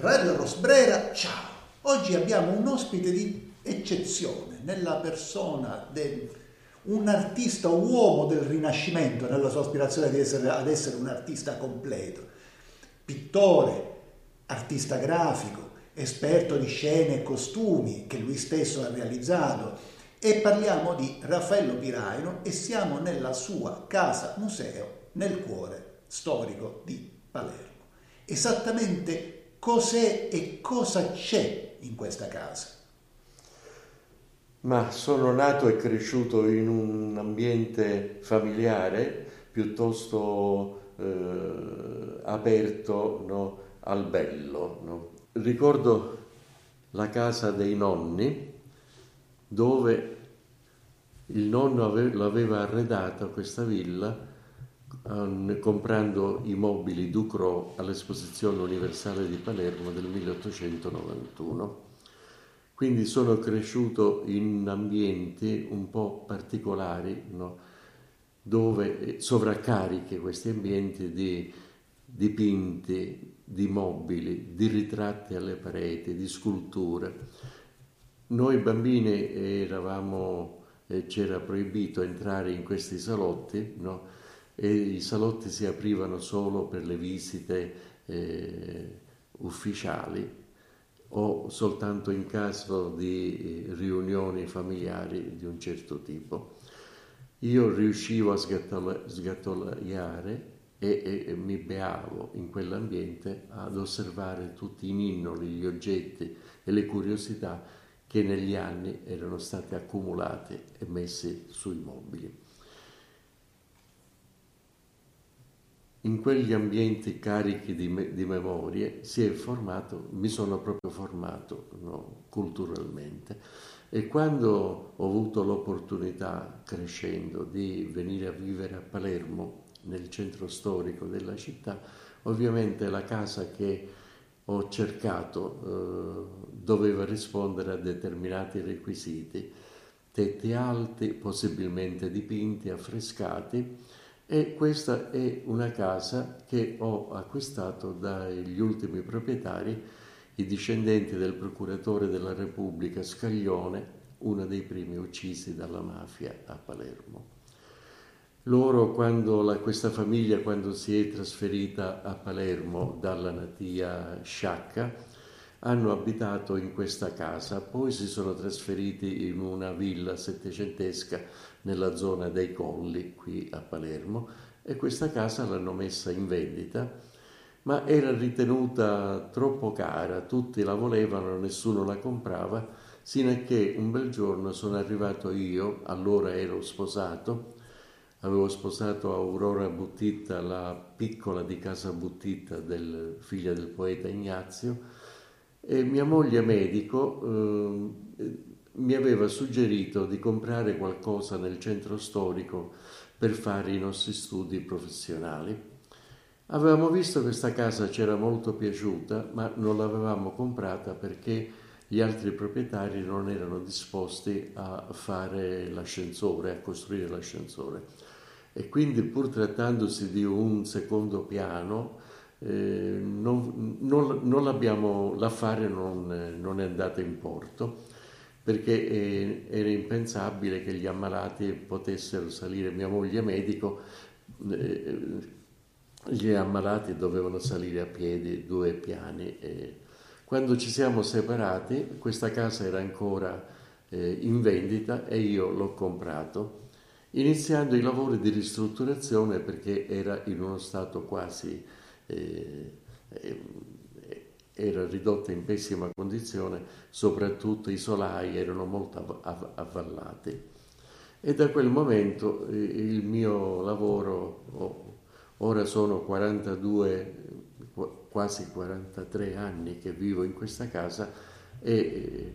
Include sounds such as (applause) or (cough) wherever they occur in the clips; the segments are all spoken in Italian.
Radio Rosbrera, ciao! Oggi abbiamo un ospite di eccezione nella persona di un artista uomo del Rinascimento, nella sua aspirazione essere, ad essere un artista completo, pittore, artista grafico, esperto di scene e costumi che lui stesso ha realizzato e parliamo di Raffaello Piraino e siamo nella sua casa museo nel cuore storico di Palermo. Esattamente cos'è e cosa c'è in questa casa? Ma sono nato e cresciuto in un ambiente familiare piuttosto eh, aperto no, al bello. No? Ricordo la casa dei nonni dove il nonno ave, l'aveva arredata questa villa um, comprando i mobili Ducro all'esposizione universale di Palermo del 1891. Quindi sono cresciuto in ambienti un po' particolari, no? dove eh, sovraccariche questi ambienti di dipinti, di mobili, di ritratti alle pareti, di sculture. Noi bambini eravamo, eh, c'era proibito entrare in questi salotti, no? E i salotti si aprivano solo per le visite eh, ufficiali o soltanto in caso di eh, riunioni familiari di un certo tipo. Io riuscivo a sgattoliare e, e, mi beavo in quell'ambiente ad osservare tutti i ninnoli, gli oggetti e le curiosità che negli anni erano state accumulate e messe sui mobili. In quegli ambienti carichi di, me, di memorie si è formato, mi sono proprio formato no, culturalmente. E quando ho avuto l'opportunità crescendo di venire a vivere a Palermo nel centro storico della città, ovviamente la casa che ho cercato eh, doveva rispondere a determinati requisiti, tetti alti, possibilmente dipinti, affrescati, e questa è una casa che ho acquistato dagli ultimi proprietari, i discendenti del procuratore della Repubblica Scaglione, uno dei primi uccisi dalla mafia a Palermo. Loro, quando la, questa famiglia, quando si è trasferita a Palermo dalla natia Sciacca, hanno abitato in questa casa, poi si sono trasferiti in una villa settecentesca nella zona dei Colli, qui a Palermo, e questa casa l'hanno messa in vendita, ma era ritenuta troppo cara, tutti la volevano, nessuno la comprava, sino a che un bel giorno sono arrivato io, allora ero sposato, avevo sposato Aurora Buttitta, la piccola di casa Buttitta, del, figlia del poeta Ignazio, e mia moglie medico eh, mi aveva suggerito di comprare qualcosa nel centro storico per fare i nostri studi professionali. Avevamo visto questa casa, ci era molto piaciuta, ma non l'avevamo comprata perché gli altri proprietari non erano disposti a fare l'ascensore, a costruire l'ascensore. E quindi pur trattandosi di un secondo piano, eh, non, non, non l'affare non, non, è andato in porto perché eh, era impensabile che gli ammalati potessero salire, mia moglie medico, eh, gli ammalati dovevano salire a piedi due piani. quando ci siamo separati, questa casa era ancora eh, in vendita e io l'ho comprato, iniziando i lavori di ristrutturazione perché era in uno stato quasi eh, era ridotta in pessima condizione, soprattutto i solai erano molto avvallati. E da quel momento eh, il mio lavoro, oh, ora sono 42, quasi 43 anni che vivo in questa casa e eh,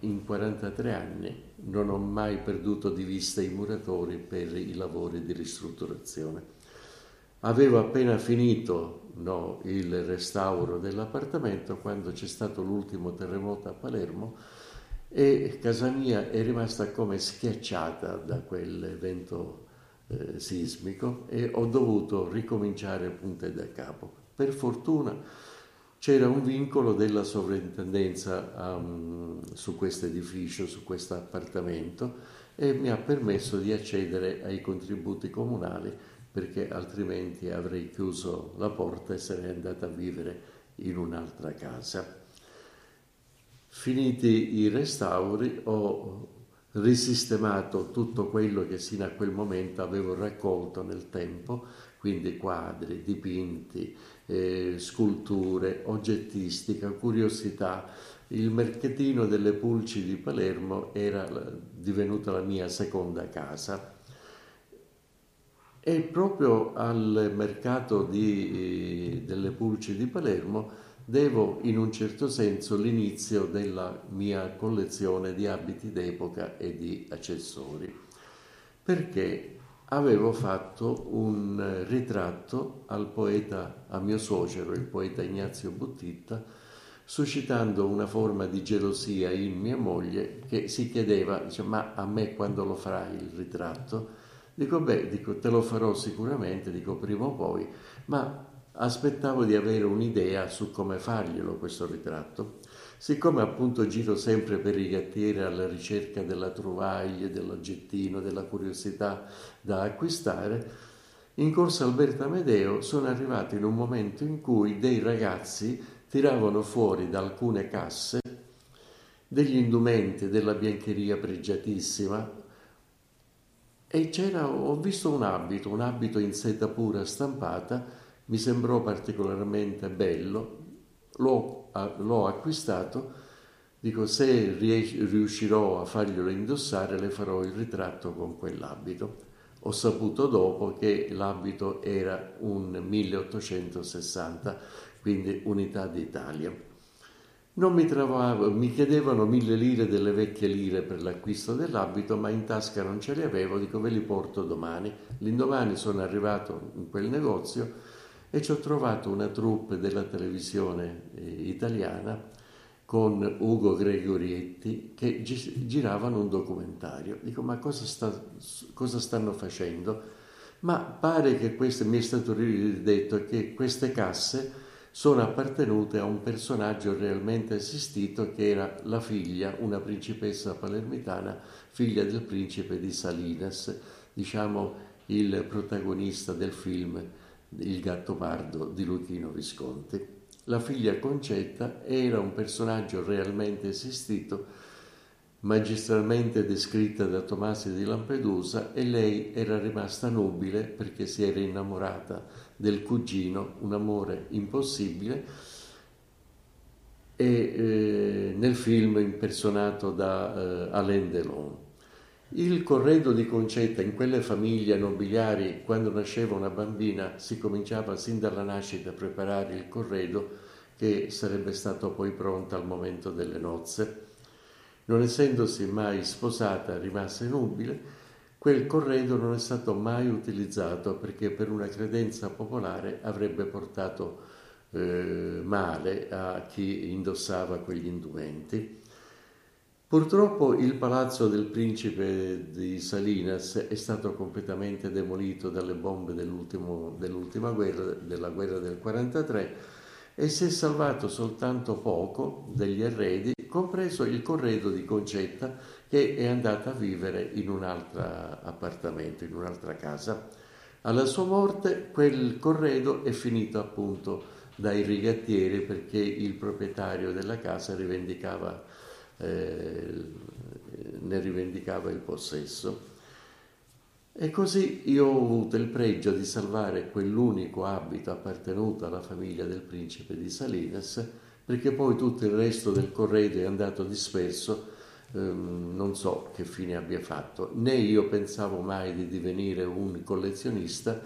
in 43 anni non ho mai perduto di vista i muratori per i lavori di ristrutturazione. Avevo appena finito no, il restauro dell'appartamento quando c'è stato l'ultimo terremoto a Palermo e casa mia è rimasta come schiacciata da quell'evento eh, sismico e ho dovuto ricominciare punte da capo. Per fortuna c'era un vincolo della sovrintendenza um, su questo edificio, su questo appartamento e mi ha permesso di accedere ai contributi comunali perché altrimenti avrei chiuso la porta e sarei andata a vivere in un'altra casa. Finiti i restauri ho risistemato tutto quello che sino a quel momento avevo raccolto nel tempo, quindi quadri, dipinti, eh, sculture, oggettistica, curiosità. Il mercatino delle pulci di Palermo era divenuta la mia seconda casa. E proprio al mercato di, eh, delle pulci di Palermo devo in un certo senso l'inizio della mia collezione di abiti d'epoca e di accessori, perché avevo fatto un ritratto al poeta, a mio suocero, il poeta Ignazio Buttitta, suscitando una forma di gelosia in mia moglie che si chiedeva, dice, ma a me quando lo farai il ritratto? Dico, beh, dico, te lo farò sicuramente, dico, prima o poi, ma aspettavo di avere un'idea su come farglielo questo ritratto. Siccome appunto giro sempre per i gattieri alla ricerca della trovaglia, dell'oggettino, della curiosità da acquistare, in corsa Alberto Amedeo sono arrivato in un momento in cui dei ragazzi tiravano fuori da alcune casse degli indumenti della biancheria pregiatissima e c'era, ho visto un abito, un abito in seta pura stampata mi sembrò particolarmente bello, l'ho, l'ho acquistato, dico se riuscirò a farglielo indossare le farò il ritratto con quell'abito. Ho saputo dopo che l'abito era un 1860, quindi unità d'Italia. Non mi trovavo, mi chiedevano mille lire delle vecchie lire per l'acquisto dell'abito, ma in tasca non ce le avevo, dico ve li porto domani. L'indomani sono arrivato in quel negozio e ci ho trovato una troupe della televisione eh, italiana con Ugo Gregorietti che gi- giravano un documentario. Dico, ma cosa, sta, cosa, stanno facendo? Ma pare che questo, mi è stato detto che queste casse sono appartenute a un personaggio realmente esistito che era la figlia, una principessa palermitana, figlia del principe di Salinas, diciamo il protagonista del film il gatto pardo di Luchino Visconti. La figlia Concetta era un personaggio realmente esistito, magistralmente descritta da Tomasi di Lampedusa e lei era rimasta nubile perché si era innamorata del cugino, un amore impossibile, e eh, nel film impersonato da eh, Alain Delon. Il corredo di Concetta in quelle famiglie nobiliari, quando nasceva una bambina, si cominciava sin dalla nascita a preparare il corredo che sarebbe stato poi pronto al momento delle nozze. Non essendosi mai sposata, rimase nubile, quel corredo non è stato mai utilizzato perché per una credenza popolare avrebbe portato eh, male a chi indossava quegli indumenti. Purtroppo il palazzo del principe di Salinas è stato completamente demolito dalle bombe dell'ultima guerra, della guerra del 43, e si è salvato soltanto poco degli arredi, compreso il corredo di Concetta che è andata a vivere in un altro appartamento, in un'altra casa. Alla sua morte quel corredo è finito appunto dai rigattieri perché il proprietario della casa rivendicava eh, ne rivendicava il possesso. E così io ho avuto il pregio di salvare quell'unico abito appartenuto alla famiglia del principe di Salinas, perché poi tutto il resto del corredo è andato disperso, ehm, non so che fine abbia fatto, né io pensavo mai di divenire un collezionista,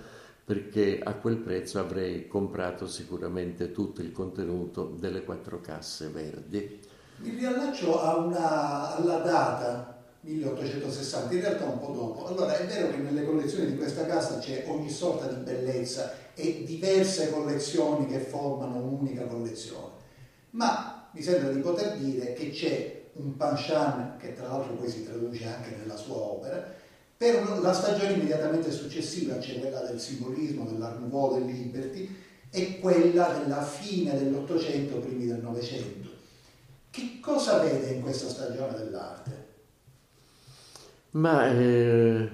perché a quel prezzo avrei comprato sicuramente tutto il contenuto delle quattro casse verdi. Mi riallaccio una, alla data 1860, in realtà un po' dopo. Allora è vero che nelle collezioni di questa casa c'è ogni sorta di bellezza e diverse collezioni che formano un'unica collezione, ma mi sembra di poter dire che c'è un penchant, che tra l'altro poi si traduce anche nella sua opera, per la stagione immediatamente successiva, cioè quella del simbolismo, dell'Art Nouveau, del Liberty, e quella della fine dell'Ottocento, primi del Novecento. Che cosa vede in questa stagione dell'arte? Ma eh,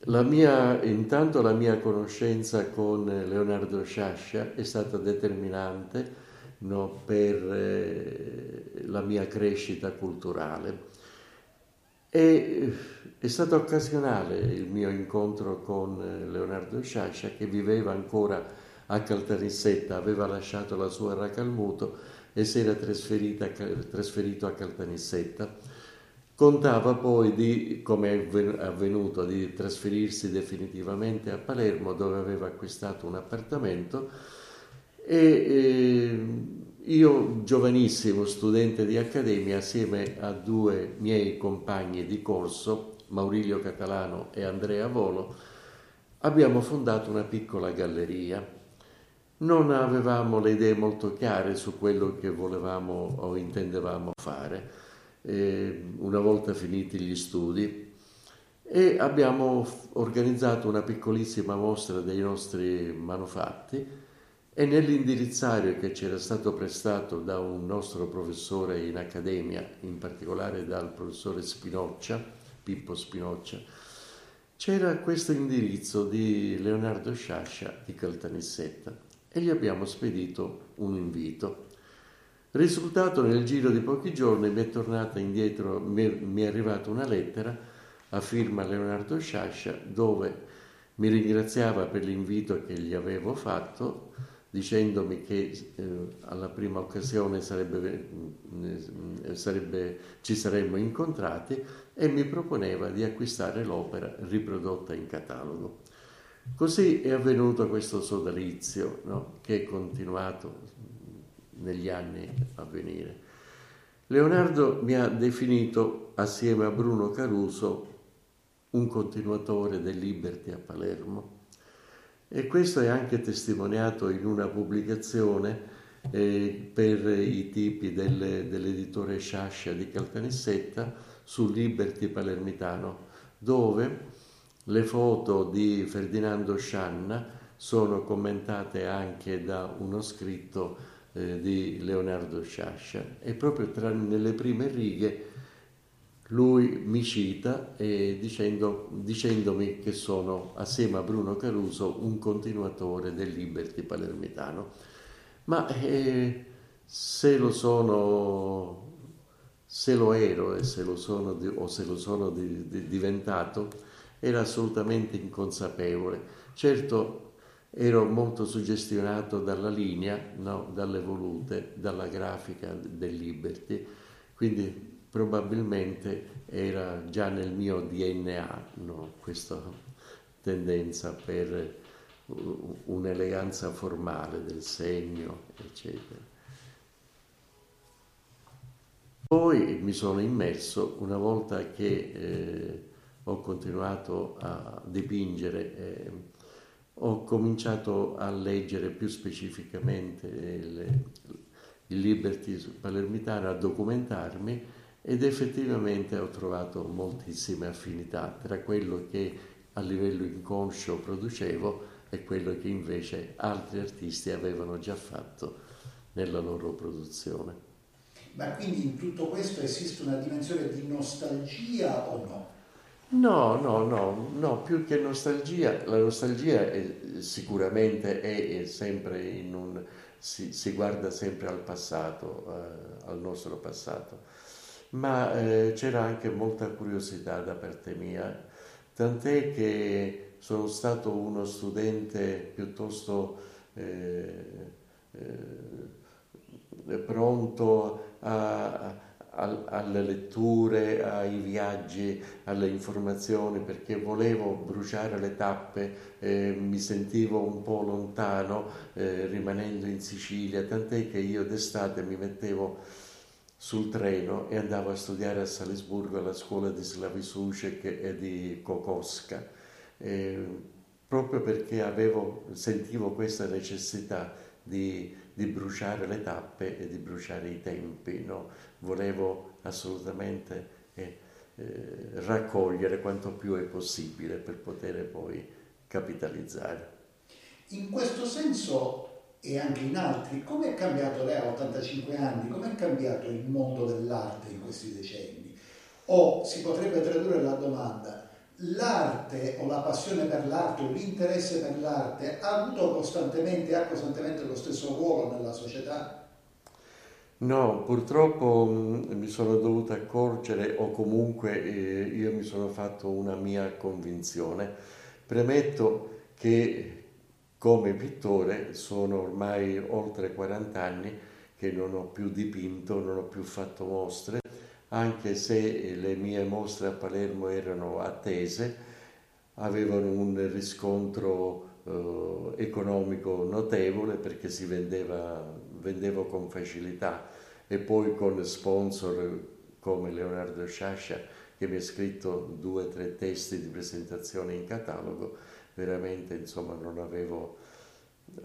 la mia, intanto la mia conoscenza con Leonardo Sciascia è stata determinante no, per eh, la mia crescita culturale. E è stato occasionale il mio incontro con Leonardo Sciascia che viveva ancora a Caltanissetta, aveva lasciato la sua Racalmuto e si era trasferito a Caltanissetta. Contava poi di, come è avvenuto, di trasferirsi definitivamente a Palermo dove aveva acquistato un appartamento e eh, io, giovanissimo studente di accademia, assieme a due miei compagni di corso, Maurilio Catalano e Andrea Volo, abbiamo fondato una piccola galleria. Non avevamo le idee molto chiare su quello che volevamo o intendevamo fare, eh, una volta finiti gli studi, e abbiamo organizzato una piccolissima mostra dei nostri manufatti e nell'indirizzario che ci era stato prestato da un nostro professore in accademia, in particolare dal professore Spinoccia, Pippo Spinoccia, c'era questo indirizzo di Leonardo Sciascia di Caltanissetta e gli abbiamo spedito un invito. Risultato, nel giro di pochi giorni mi è tornata indietro, mi è arrivata una lettera a firma Leonardo Sciascia dove mi ringraziava per l'invito che gli avevo fatto dicendomi che eh, alla prima occasione sarebbe, eh, sarebbe, ci saremmo incontrati e mi proponeva di acquistare l'opera riprodotta in catalogo. Così è avvenuto questo sodalizio no? che è continuato negli anni a venire. Leonardo mi ha definito assieme a Bruno Caruso un continuatore del Liberty a Palermo e questo è anche testimoniato in una pubblicazione eh, per i tipi del, dell'editore Sciascia di Caltanissetta su Liberty Palermitano, dove le foto di Ferdinando Scianna sono commentate anche da uno scritto eh, di Leonardo Sciascia e proprio tra, nelle prime righe lui mi cita eh, dicendo, dicendomi che sono, assieme a Bruno Caruso, un continuatore del Liberty palermitano. Ma eh, se lo sono, se lo ero e se lo sono o se lo sono di, di, diventato, era assolutamente inconsapevole. Certo, ero molto suggestionato dalla linea, no, dalle volute, dalla grafica del Liberty, quindi probabilmente era già nel mio DNA no? questa tendenza per un'eleganza formale del segno, eccetera. Poi mi sono immerso, una volta che eh, ho continuato a dipingere, eh, ho cominciato a leggere più specificamente il, il Liberty palermitano, a documentarmi ed effettivamente ho trovato moltissime affinità tra quello che a livello inconscio producevo e quello che invece altri artisti avevano già fatto nella loro produzione. Ma quindi in tutto questo esiste una dimensione di nostalgia o no? No, no, no, no, più che nostalgia, la nostalgia è, sicuramente è, è sempre in un, si, si, guarda sempre al passato, eh, al nostro passato. Ma eh, c'era anche molta curiosità da parte mia, tant'è che sono stato uno studente piuttosto eh, eh, pronto a, a, alle letture, ai viaggi, alle informazioni, perché volevo bruciare le tappe, eh, mi sentivo un po' lontano eh, rimanendo in Sicilia, tant'è che io d'estate mi mettevo sul treno e andavo a studiare a Salisburgo alla scuola di Slavisucek e di Kokoska, eh, proprio perché avevo, sentivo questa necessità di, di, bruciare le tappe e di bruciare i tempi, no? Volevo assolutamente eh, eh, raccogliere quanto più è possibile per poter poi capitalizzare. In questo senso e anche in altri, come è cambiato lei a 85 anni, come è cambiato il mondo dell'arte in questi decenni? O si potrebbe tradurre la domanda, l'arte o la passione per l'arte o l'interesse per l'arte ha avuto costantemente, ha costantemente lo stesso ruolo nella società? No, purtroppo mh, mi sono dovuto accorgere o comunque eh, io mi sono fatto una mia convinzione. Premetto che come pittore sono ormai oltre 40 anni che non ho più dipinto, non ho più fatto mostre, anche se le mie mostre a Palermo erano attese, avevano un riscontro eh, economico notevole perché si vendeva, vendevo con facilità. E poi con sponsor come Leonardo Sciascia che mi ha scritto due o tre testi di presentazione in catalogo veramente insomma non avevo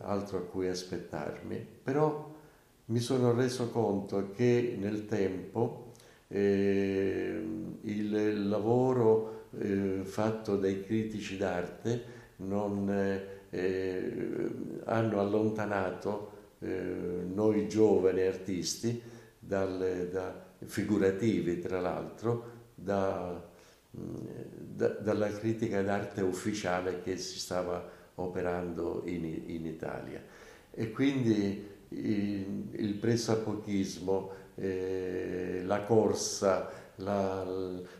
altro a cui aspettarmi, però mi sono reso conto che nel tempo eh, il lavoro eh, fatto dai critici d'arte non, eh, hanno allontanato noi giovani artisti, dal, da, figurativi tra l'altro, da da, dalla critica d'arte ufficiale che si stava operando in, in Italia. E quindi il, il pressapochismo, eh, la corsa, la,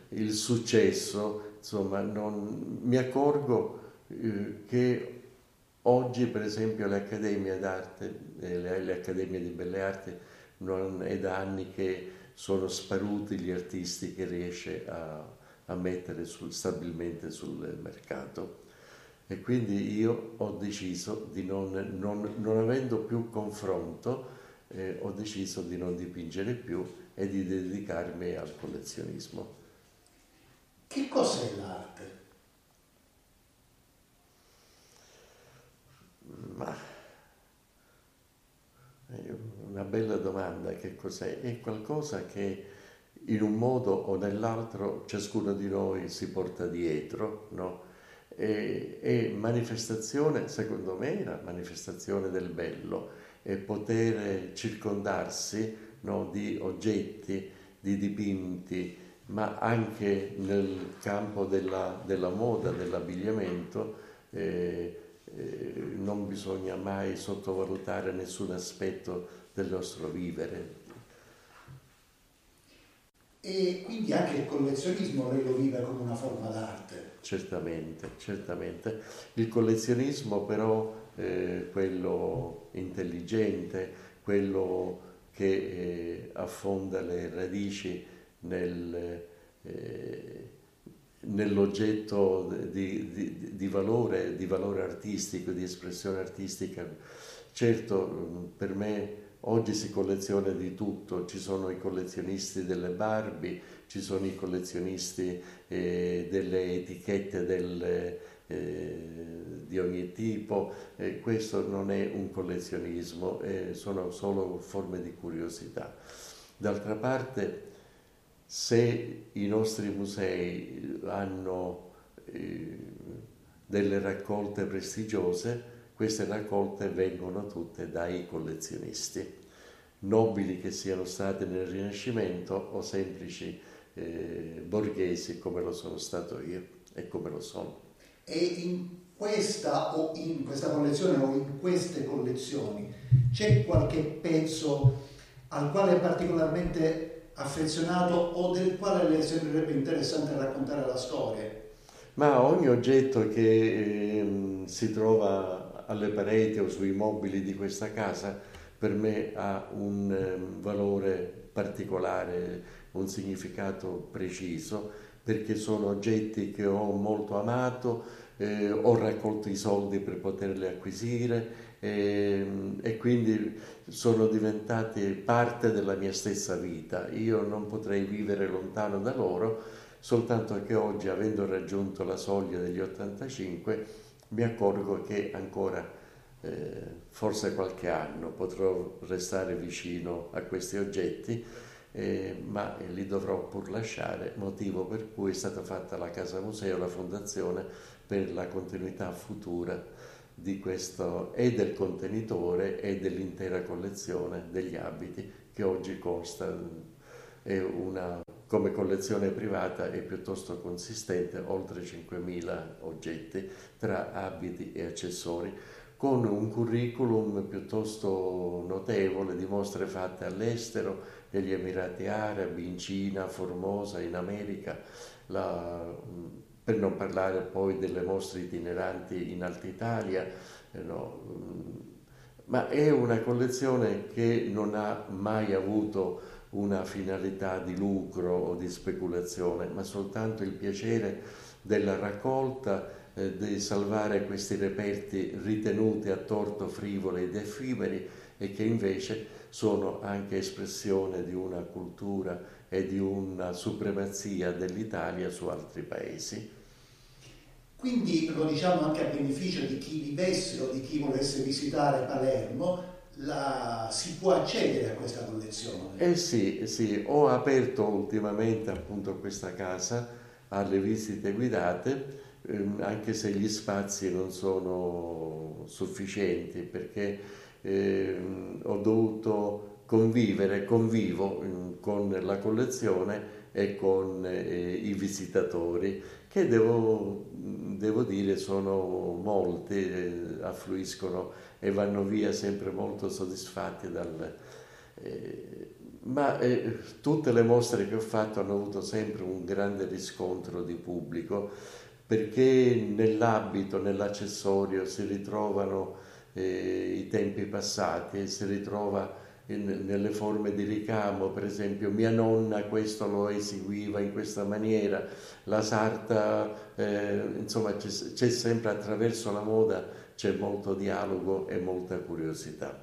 il successo, insomma, non, mi accorgo eh, che oggi per esempio le accademie d'arte, eh, le, le accademie di belle arti, non è da anni che sono sparuti gli artisti che riesce a, a mettere sul, stabilmente sul mercato. E quindi io ho deciso di non, non, non avendo più confronto, eh, ho deciso di non dipingere più e di dedicarmi al collezionismo. Che cos'è l'arte? Ma una bella domanda, che cos'è? È qualcosa che in un modo o nell'altro ciascuno di noi si porta dietro, no? E, e, manifestazione, secondo me, la manifestazione del bello è poter circondarsi no, di oggetti, di dipinti, ma anche nel campo della, della moda, dell'abbigliamento, eh, eh, non bisogna mai sottovalutare nessun aspetto del nostro vivere, e quindi anche il collezionismo lei lo vive come una forma d'arte. Certamente, certamente. Il collezionismo però, eh, quello intelligente, quello che eh, affonda le radici nel, eh, nell'oggetto di, di, di, valore, di valore artistico, di espressione artistica. Certo, per me Oggi si colleziona di tutto, ci sono i collezionisti delle Barbie, ci sono i collezionisti eh, delle etichette del, eh, di ogni tipo, eh, questo non è un collezionismo, sono solo forme di curiosità. D'altra parte, se i nostri musei hanno eh, delle raccolte prestigiose, queste raccolte vengono tutte dai collezionisti, nobili che siano stati nel Rinascimento o semplici eh, borghesi come lo sono stato io e come lo sono. E in questa o in questa collezione o in queste collezioni c'è qualche pezzo al quale particolarmente affezionato o del quale le sembrerebbe interessante raccontare la storia? Ma ogni oggetto che eh, si trova alle pareti o sui mobili di questa casa per me ha un um, valore particolare, un significato preciso, perché sono oggetti che ho molto amato, eh, ho raccolto i soldi per poterli acquisire eh, e quindi sono diventati parte della mia stessa vita. Io non potrei vivere lontano da loro, soltanto che oggi, avendo raggiunto la soglia degli 85, mi accorgo che ancora eh, forse qualche anno potrò restare vicino a questi oggetti, eh, ma li dovrò pur lasciare, motivo per cui è stata fatta la Casa Museo, la fondazione, per la continuità futura di questo e del contenitore e dell'intera collezione degli abiti che oggi costa una, come collezione privata è piuttosto consistente, oltre 5.000 oggetti tra abiti e accessori, con un curriculum piuttosto notevole di mostre fatte all'estero, negli Emirati Arabi, in Cina, Formosa, in America, la, per non parlare poi delle mostre itineranti in Alta Italia. Eh, no, ma è una collezione che non ha mai avuto una finalità di lucro o di speculazione, ma soltanto il piacere della raccolta, eh, di salvare questi reperti ritenuti a torto frivoli ed effimeri e che invece sono anche espressione di una cultura e di una supremazia dell'Italia su altri paesi. Quindi lo diciamo anche a beneficio di chi vivesse o di chi volesse visitare Palermo, la, si può accedere a questa collezione? Eh sì, sì, ho aperto ultimamente appunto questa casa alle visite guidate, ehm, anche se gli spazi non sono sufficienti perché ehm, ho dovuto convivere, convivo ehm, con la collezione e con eh, i visitatori che devo, devo dire sono molti, eh, affluiscono e vanno via sempre molto soddisfatti dal... Eh, ma eh, tutte le mostre che ho fatto hanno avuto sempre un grande riscontro di pubblico perché nell'abito, nell'accessorio si ritrovano eh, i tempi passati e si ritrova in, nelle forme di ricamo, per esempio mia nonna questo lo eseguiva in questa maniera, la sarta, eh, insomma c'è, c'è sempre attraverso la moda c'è molto dialogo e molta curiosità.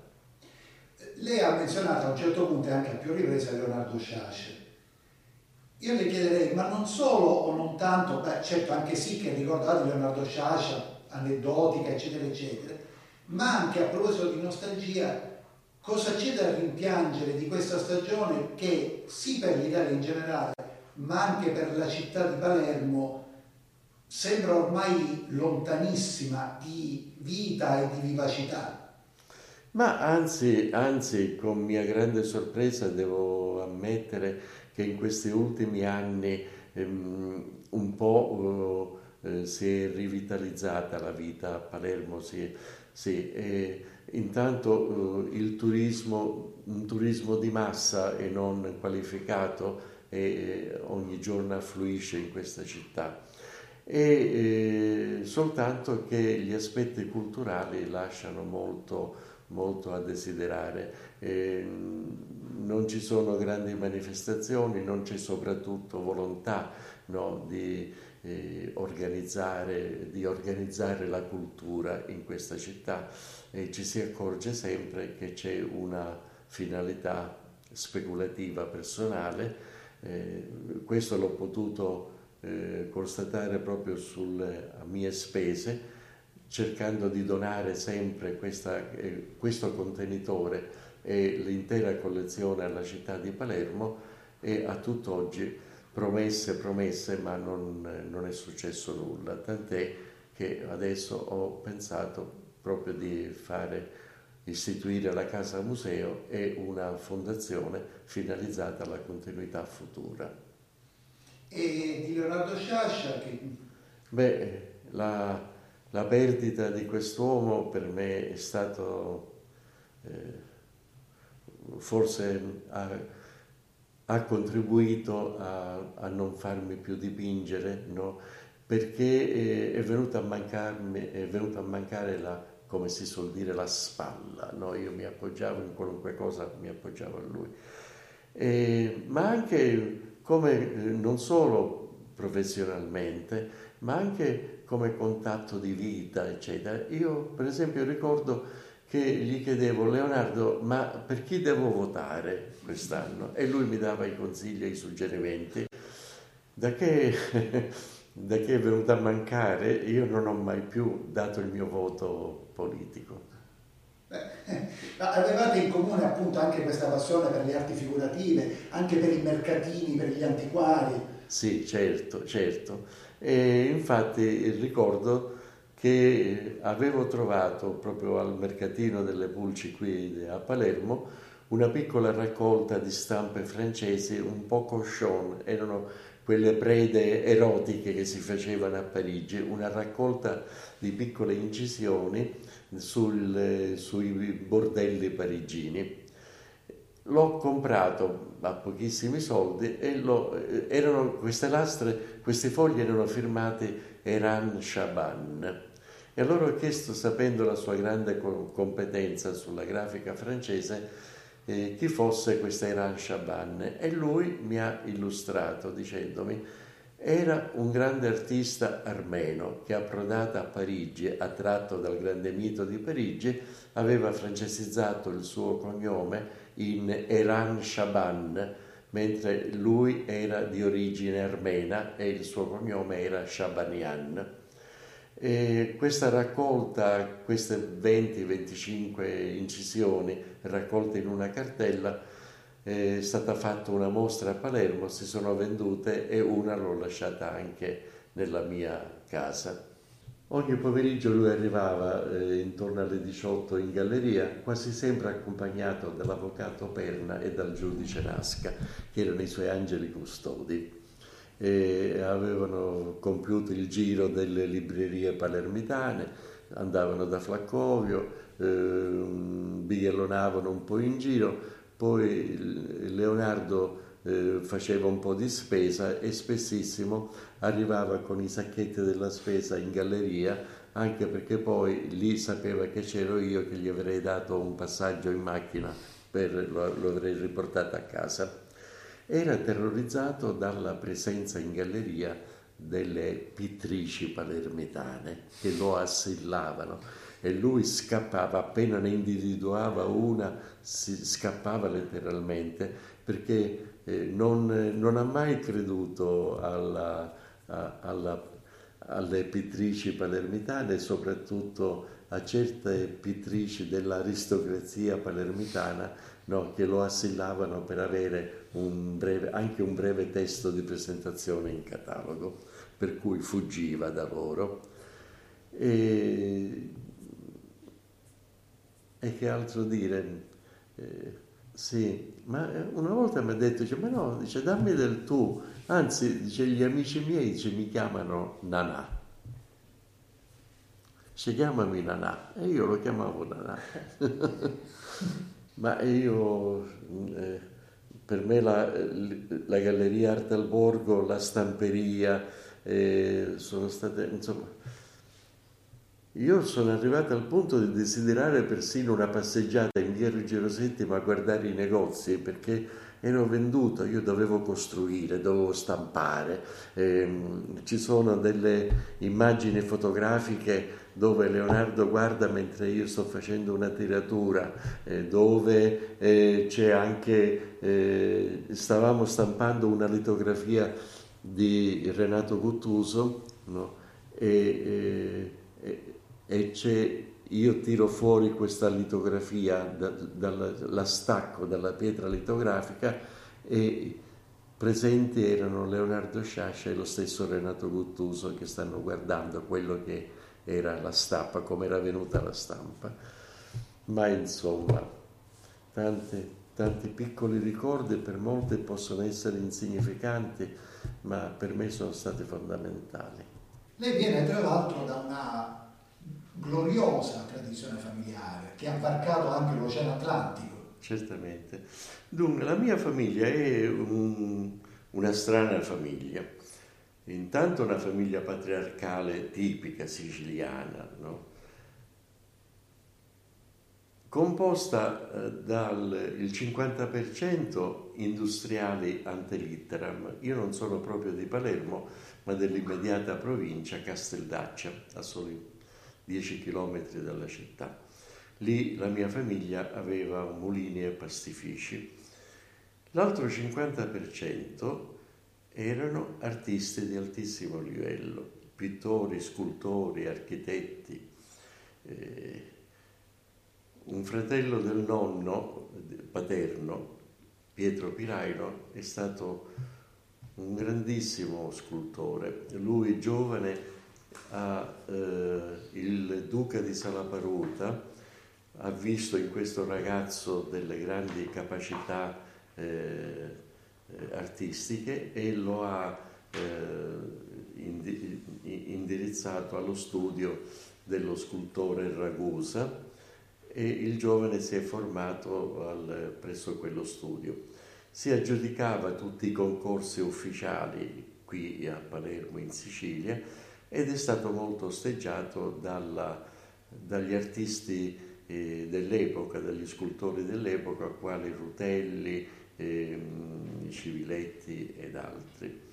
Lei ha menzionato a un certo punto anche a più riprese Leonardo Sciasce. Io le chiederei, ma non solo o non tanto, beh, certo anche sì che ricordate Leonardo Sciascia, aneddotica, eccetera, eccetera, ma anche a proposito di nostalgia, cosa c'è da rimpiangere di questa stagione che sì per l'Italia in generale, ma anche per la città di Palermo sembra ormai lontanissima di vita e di vivacità. Ma anzi, anzi, con mia grande sorpresa devo ammettere che in questi ultimi anni ehm, un po' eh, si è rivitalizzata la vita a Palermo, sì, sì, e intanto eh, il turismo, un turismo di massa e non qualificato e ogni giorno affluisce in questa città e eh, soltanto che gli aspetti culturali lasciano molto, molto a desiderare. Eh, non ci sono grandi manifestazioni, non c'è soprattutto volontà no, di, eh, organizzare, di, organizzare, la cultura in questa città e ci si accorge sempre che c'è una finalità speculativa personale. Eh, questo l'ho potuto eh, constatare proprio sulle mie spese, cercando di donare sempre questa, eh, questo contenitore e l'intera collezione alla città di Palermo e a tutt'oggi promesse, promesse, ma non, non è successo nulla, tant'è che adesso ho pensato proprio di fare istituire la Casa Museo e una fondazione finalizzata alla continuità futura. E di Leonardo Sciascia che... Beh, la, la perdita di quest'uomo per me è stato eh, forse ha, ha contribuito a, a, non farmi più dipingere, no? perché è, è, venuta a mancarmi, è venuta a mancare la, come si suol dire, la spalla. No? Io mi appoggiavo in qualunque cosa, mi appoggiavo a lui. E, ma anche come eh, non solo professionalmente, ma anche come contatto di vita, eccetera. Io, per esempio, ricordo che gli chiedevo, Leonardo, ma per chi devo votare quest'anno? E lui mi dava i consigli e i suggerimenti. Da che, (laughs) da che è venuto a mancare, io non ho mai più dato il mio voto politico. (laughs) Avevate in comune appunto anche questa passione per le arti figurative, anche per i mercatini, per gli antiquari. Sì, certo, certo. E infatti ricordo che avevo trovato proprio al mercatino delle pulci qui a Palermo una piccola raccolta di stampe francesi un po' cochon, erano quelle prede erotiche che si facevano a Parigi, una raccolta di piccole incisioni sul, sui bordelli parigini. L'ho comprato a pochissimi soldi e lo, erano, queste lastre, queste foglie erano firmate Eran Chaban. E allora ho chiesto, sapendo la sua grande competenza sulla grafica francese, eh, chi fosse questa Iran Shaban e lui mi ha illustrato dicendomi era un grande artista armeno che approdata a Parigi, attratto dal grande mito di Parigi, aveva francesizzato il suo cognome in Eran Shaban, mentre lui era di origine armena e il suo cognome era Shabanian. E questa raccolta, queste 20-25 incisioni raccolte in una cartella, è stata fatta una mostra a Palermo, si sono vendute e una l'ho lasciata anche nella mia casa. Ogni pomeriggio lui arrivava eh, intorno alle 18 in galleria, quasi sempre accompagnato dall'avvocato Perna e dal giudice Nasca, che erano i suoi angeli custodi e avevano compiuto il giro delle librerie palermitane, andavano da Flaccovio, eh, bighellonavano un po' in giro, poi Leonardo eh, faceva un po' di spesa e spessissimo arrivava con i sacchetti della spesa in galleria, anche perché poi lì sapeva che c'ero io che gli avrei dato un passaggio in macchina, per, lo, lo avrei riportato a casa era terrorizzato dalla presenza in galleria delle pittrici palermitane che lo assillavano e lui scappava, appena ne individuava una, scappava letteralmente perché eh, non, non, ha mai creduto alla, alla, alle pittrici palermitane, soprattutto a certe pittrici dell'aristocrazia palermitana no, che lo assillavano per avere un breve, anche un breve testo di presentazione in catalogo, per cui fuggiva da loro. E, e che altro dire? Eh, sì, ma una volta mi ha detto, dice, ma no, dice, dammi del tu, anzi, dice, gli amici miei dice, mi chiamano Nanà. Si chiamami Nanà e io lo chiamavo Nanà. (laughs) Ma io, eh, per me la, la, Galleria Arte al Borgo, la stamperia, eh, sono state, insomma, io sono arrivato al punto di desiderare persino una passeggiata in via Ruggero VII a guardare i negozi perché ero venduto, io dovevo costruire, dovevo stampare, eh, ci sono delle immagini fotografiche dove Leonardo guarda mentre io sto facendo una tiratura, eh, dove eh, c'è anche, eh, stavamo stampando una litografia di Renato Guttuso no? e, e c'è io tiro fuori questa litografia, da, da, la stacco dalla pietra litografica e presenti erano Leonardo Sciascia e lo stesso Renato Guttuso che stanno guardando quello che era la stampa, come era venuta la stampa. Ma insomma, tante, tanti piccoli ricordi per molte possono essere insignificanti, ma per me sono stati fondamentali. Lei viene tra l'altro da una gloriosa tradizione familiare che ha varcato anche l'Oceano Atlantico. Certamente. Dunque, la mia famiglia è un, una strana famiglia. Intanto una famiglia patriarcale tipica siciliana, no? composta eh, dal 50% industriali ante litteram. Io non sono proprio di Palermo, ma dell'immediata provincia Casteldaccia, a soli 10 km dalla città. Lì la mia famiglia aveva mulini e pastifici. L'altro 50% erano artisti di altissimo livello, pittori, scultori, architetti. Eh, un fratello del nonno paterno, Pietro Piraino, è stato un grandissimo scultore. Lui giovane a, eh, il duca di Salaparuta ha visto in questo ragazzo delle grandi capacità eh, artistiche e lo ha eh, indirizzato allo studio dello scultore Ragusa e il giovane si è formato al, presso quello studio. Si aggiudicava tutti i concorsi ufficiali qui a Palermo in Sicilia ed è stato molto osteggiato dalla, dagli artisti eh, dell'epoca, dagli scultori dell'epoca, quali Rutelli, eh, Civiletti ed altri.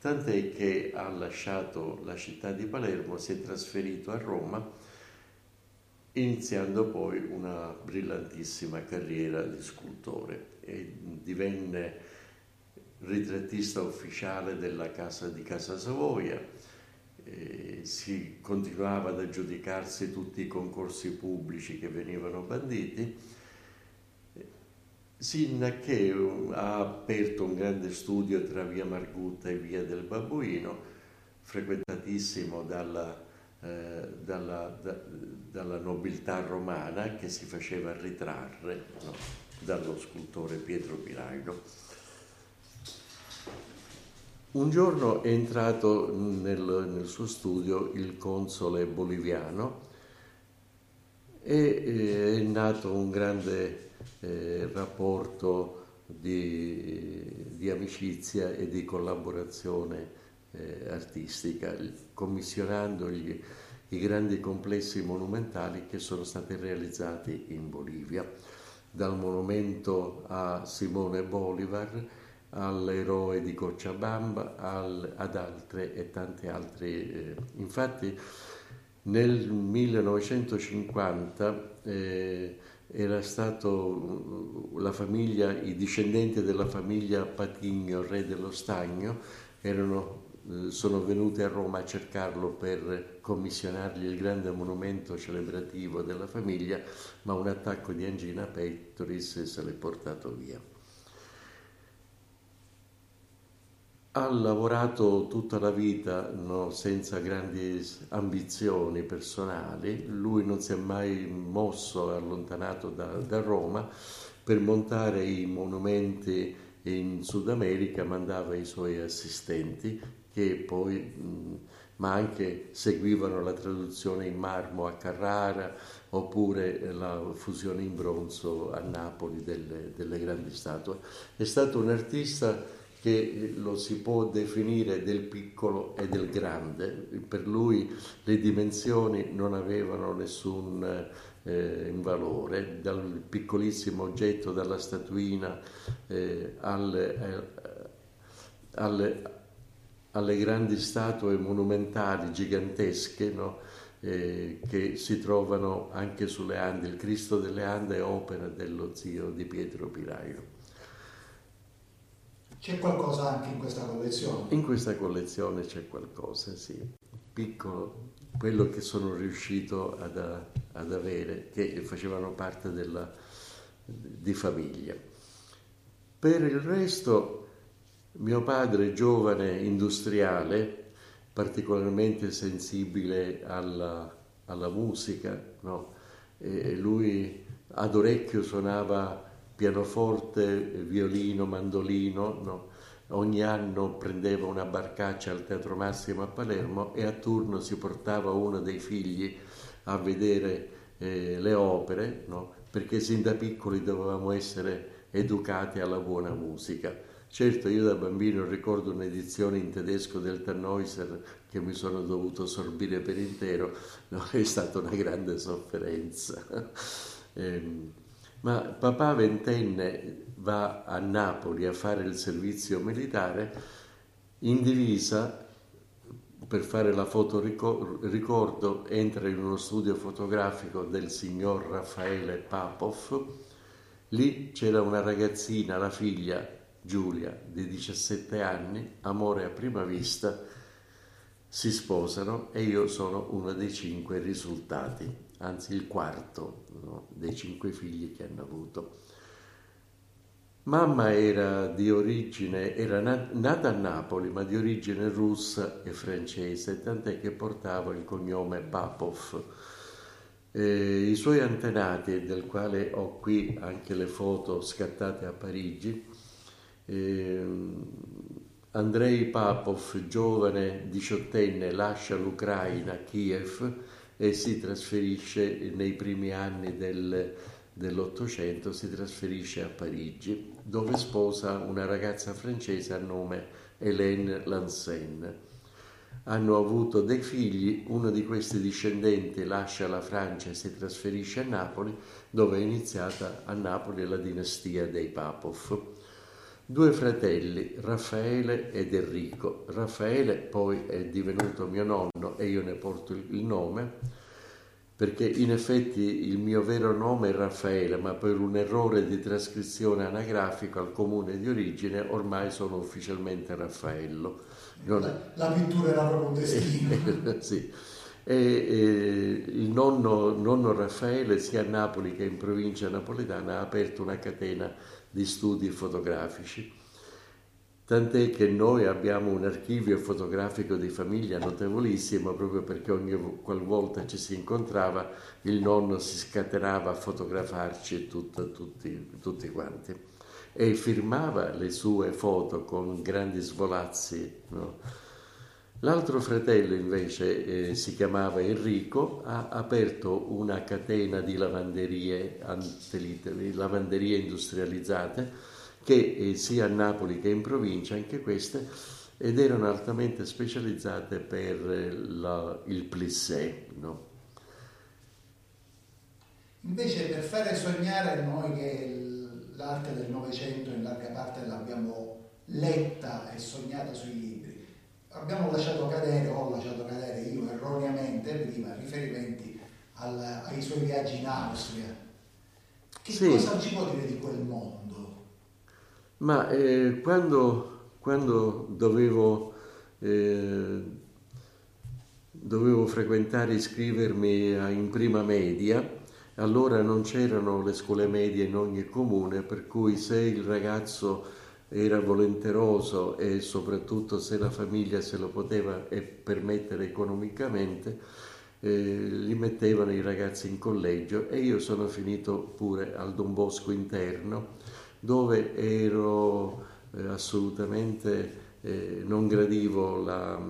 Tant'è che ha lasciato la città di Palermo, si è trasferito a Roma iniziando poi una brillantissima carriera di scultore e divenne ritrattista ufficiale della casa di Casa Savoia, e si continuava ad aggiudicarsi tutti i concorsi pubblici che venivano banditi, sin che ha aperto un grande studio tra via Margutta e via del Babbuino, frequentatissimo dalla eh, dalla, da, dalla, nobiltà romana che si faceva ritrarre no, dallo scultore Pietro Piraino. Un giorno è entrato nel, nel suo studio il console boliviano e eh, è nato un grande eh, rapporto di, di, amicizia e di collaborazione eh, artistica, commissionandogli i grandi complessi monumentali che sono stati realizzati in Bolivia, dal monumento a Simone Bolivar all'eroe di Cochabamba al, ad altre e tante altre. Eh. Infatti nel 1950 eh, era stato la famiglia, i discendenti della famiglia Patigno, re dello Stagno, erano eh, sono venuti a Roma a cercarlo per commissionargli il grande monumento celebrativo della famiglia, ma un attacco di angina pectoris se l'è portato via. Ha lavorato tutta la vita no, senza grandi ambizioni personali, lui non si è mai mosso, allontanato da, da Roma, per montare i monumenti in Sud America mandava i suoi assistenti che poi, ma anche seguivano la traduzione in marmo a Carrara oppure la fusione in bronzo a Napoli delle, delle grandi statue. È stato un artista che lo si può definire del piccolo e del grande, per lui le dimensioni non avevano nessun eh, valore, dal piccolissimo oggetto, dalla statuina eh, alle, eh, alle, alle grandi statue monumentali gigantesche no? eh, che si trovano anche sulle Ande. Il Cristo delle Ande è opera dello zio di Pietro Piraio. C'è qualcosa anche in questa collezione? In questa collezione c'è qualcosa, sì. Piccolo, quello che sono riuscito ad, ad avere, che facevano parte della, di famiglia. Per il resto mio padre, giovane industriale, particolarmente sensibile alla, alla musica, no? lui ad orecchio suonava pianoforte, violino, mandolino, no? ogni anno prendeva una barcaccia al Teatro Massimo a Palermo e a turno si portava uno dei figli a vedere eh, le opere, no? perché sin da piccoli dovevamo essere educati alla buona musica. Certo, io da bambino ricordo un'edizione in tedesco del Tannhäuser che mi sono dovuto sorbire per intero, no, (laughs) è stata una grande sofferenza. eh, ma papà ventenne va a Napoli a fare il servizio militare in divisa per fare la foto ricordo entra in uno studio fotografico del signor Raffaele Papov lì c'era una ragazzina la figlia Giulia, di 17 anni, amore a prima vista, si sposano e io sono uno dei cinque risultati, anzi il quarto no, dei cinque figli che hanno avuto. Mamma era di origine, era nata a Napoli, ma di origine russa e francese, tant'è che portava il cognome Papov. Eh, I suoi antenati, del quale ho qui anche le foto scattate a Parigi, eh, Andrei Papov, giovane diciottenne, lascia l'Ucraina, Kiev, e si trasferisce nei primi anni del, dell'Ottocento, si trasferisce a Parigi, dove sposa una ragazza francese a nome Hélène Lansen. Hanno avuto dei figli, uno di questi discendenti lascia la Francia e si trasferisce a Napoli, dove è iniziata a Napoli la dinastia dei Papov. Due fratelli, Raffaele ed Enrico. Raffaele poi è divenuto mio nonno e io ne porto il nome perché in effetti il mio vero nome è Raffaele, ma per un errore di trascrizione anagrafico al comune di origine ormai sono ufficialmente Raffaello. Non... La, la pittura era proprio un destino. (laughs) sì. E, e, il nonno, nonno Raffaele, sia a Napoli che in provincia napoletana, ha aperto una catena di studi fotografici. Tant'è che noi abbiamo un archivio fotografico di famiglia notevolissimo proprio perché ogni qualvolta ci si incontrava il nonno si scatenava a fotografarci tutto, tutti, tutti quanti e firmava le sue foto con grandi svolazzi. No? L'altro fratello invece eh, si chiamava Enrico, ha aperto una catena di lavanderie, lavanderie industrializzate che eh, sia a Napoli che in provincia, anche queste, ed erano altamente specializzate per eh, la, il plissé. No? Invece per fare sognare noi che l'arte del Novecento in larga parte l'abbiamo letta e sognata sui libri, abbiamo lasciato cadere, ho lasciato cadere io erroneamente prima riferimenti al, ai suoi viaggi in Austria. Che sì. cosa ci può dire di quel mondo? Ma eh, quando, quando dovevo, eh, dovevo, frequentare e iscrivermi in prima media, allora non c'erano le scuole medie in ogni comune, per cui se il ragazzo era volenteroso e soprattutto se la famiglia se lo poteva permettere economicamente, eh, li mettevano i ragazzi in collegio e io sono finito pure al Don Bosco interno dove ero eh, assolutamente eh, non gradivo la,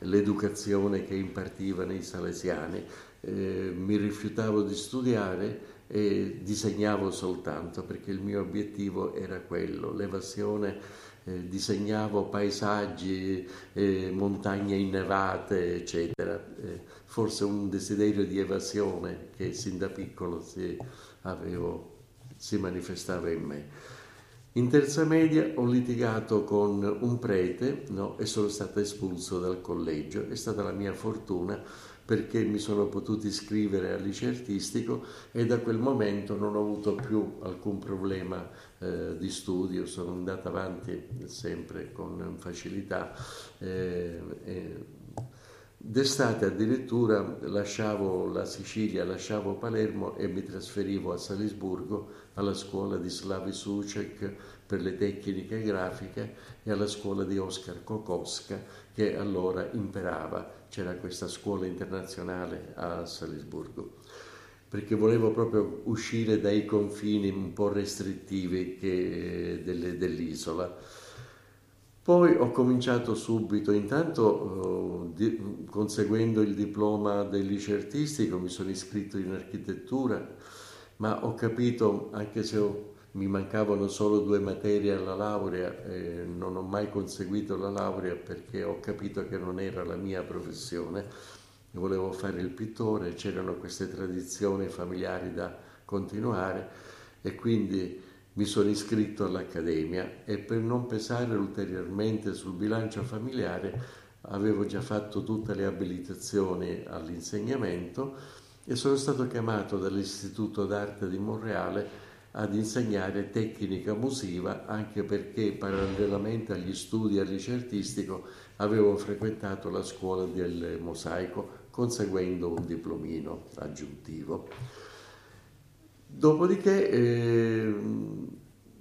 l'educazione che impartivano i salesiani, eh, mi rifiutavo di studiare e disegnavo soltanto perché il mio obiettivo era quello, l'evasione. Eh, disegnavo paesaggi, eh, montagne innevate, eccetera. Eh, forse un desiderio di evasione che sin da piccolo si, avevo, si manifestava in me. In terza media ho litigato con un prete no, e sono stato espulso dal collegio. È stata la mia fortuna perché mi sono potuto iscrivere al liceo artistico e da quel momento non ho avuto più alcun problema eh, di studio, sono andato avanti sempre con facilità. Eh, eh, D'estate addirittura lasciavo la Sicilia, lasciavo Palermo e mi trasferivo a Salisburgo alla scuola di Slavi Sucek per le tecniche grafiche e alla scuola di Oscar Kokoska che allora imperava. C'era questa scuola internazionale a Salisburgo perché volevo proprio uscire dai confini un po' restrittivi che, delle, dell'isola. Poi ho cominciato subito, intanto eh, di, conseguendo il diploma del liceo artistico mi sono iscritto in architettura, ma ho capito, anche se ho, mi mancavano solo due materie alla laurea, eh, non ho mai conseguito la laurea perché ho capito che non era la mia professione, volevo fare il pittore, c'erano queste tradizioni familiari da continuare e quindi mi sono iscritto all'Accademia e per non pesare ulteriormente sul bilancio familiare avevo già fatto tutte le abilitazioni all'insegnamento e sono stato chiamato dall'Istituto d'Arte di Monreale ad insegnare tecnica musiva anche perché parallelamente agli studi al liceo artistico avevo frequentato la scuola del mosaico conseguendo un diplomino aggiuntivo. Dopodiché eh,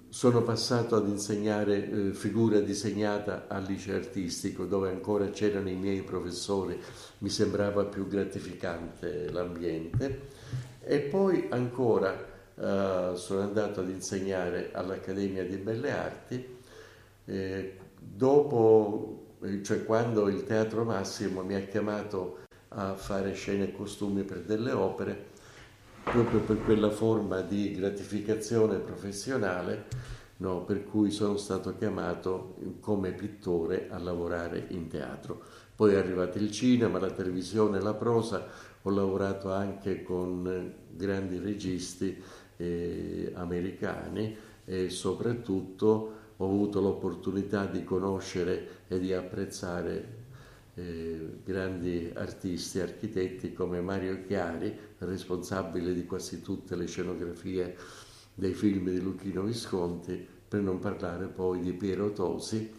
sono passato ad insegnare eh, figura disegnata al liceo artistico dove ancora c'erano i miei professori, mi sembrava più gratificante l'ambiente e poi ancora eh, sono andato ad insegnare all'Accademia di Belle Arti eh, dopo, eh, cioè quando il Teatro Massimo mi ha chiamato a fare scene e costumi per delle opere, proprio per quella forma di gratificazione professionale no, per cui sono stato chiamato come pittore a lavorare in teatro. Poi è arrivato il cinema, la televisione, la prosa, ho lavorato anche con grandi registi eh, americani e soprattutto ho avuto l'opportunità di conoscere e di apprezzare eh, grandi artisti, architetti come Mario Chiari, responsabile di quasi tutte le scenografie dei film di Lucchino Visconti, per non parlare poi di Piero Tosi,